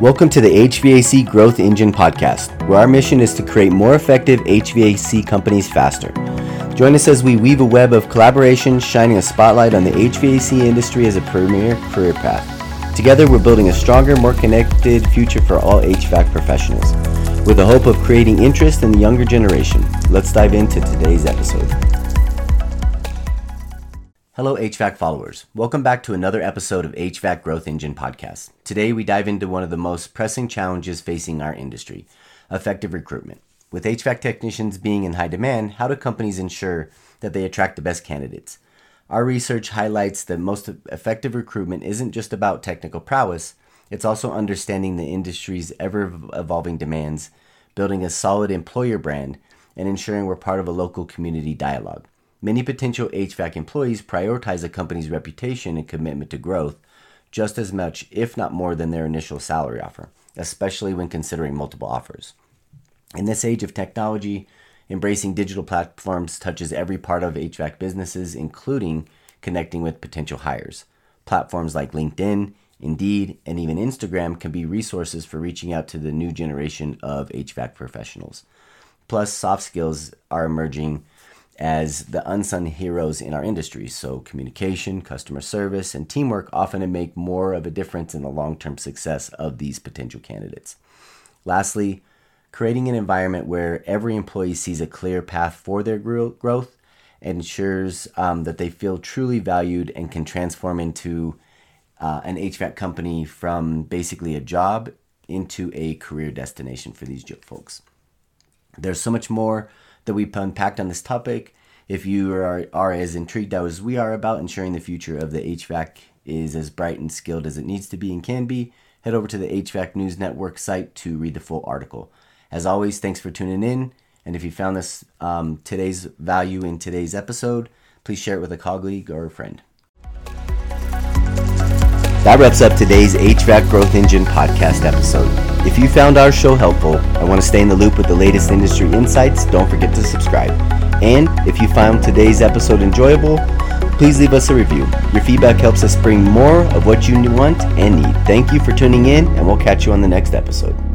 Welcome to the HVAC Growth Engine podcast, where our mission is to create more effective HVAC companies faster. Join us as we weave a web of collaboration, shining a spotlight on the HVAC industry as a premier career path. Together, we're building a stronger, more connected future for all HVAC professionals. With the hope of creating interest in the younger generation, let's dive into today's episode. Hello, HVAC followers. Welcome back to another episode of HVAC Growth Engine Podcast. Today, we dive into one of the most pressing challenges facing our industry effective recruitment. With HVAC technicians being in high demand, how do companies ensure that they attract the best candidates? Our research highlights that most effective recruitment isn't just about technical prowess, it's also understanding the industry's ever evolving demands, building a solid employer brand, and ensuring we're part of a local community dialogue. Many potential HVAC employees prioritize a company's reputation and commitment to growth just as much, if not more, than their initial salary offer, especially when considering multiple offers. In this age of technology, embracing digital platforms touches every part of HVAC businesses, including connecting with potential hires. Platforms like LinkedIn, Indeed, and even Instagram can be resources for reaching out to the new generation of HVAC professionals. Plus, soft skills are emerging as the unsung heroes in our industry. So, communication, customer service, and teamwork often make more of a difference in the long term success of these potential candidates. Lastly, creating an environment where every employee sees a clear path for their growth ensures um, that they feel truly valued and can transform into uh, an HVAC company from basically a job into a career destination for these folks. There's so much more that we've unpacked on this topic. If you are, are as intrigued as we are about ensuring the future of the HVAC is as bright and skilled as it needs to be and can be, head over to the HVAC News Network site to read the full article. As always, thanks for tuning in. And if you found this um, today's value in today's episode, please share it with a colleague or a friend. That wraps up today's HVAC Growth Engine podcast episode. If you found our show helpful and want to stay in the loop with the latest industry insights, don't forget to subscribe. And if you found today's episode enjoyable, please leave us a review. Your feedback helps us bring more of what you want and need. Thank you for tuning in, and we'll catch you on the next episode.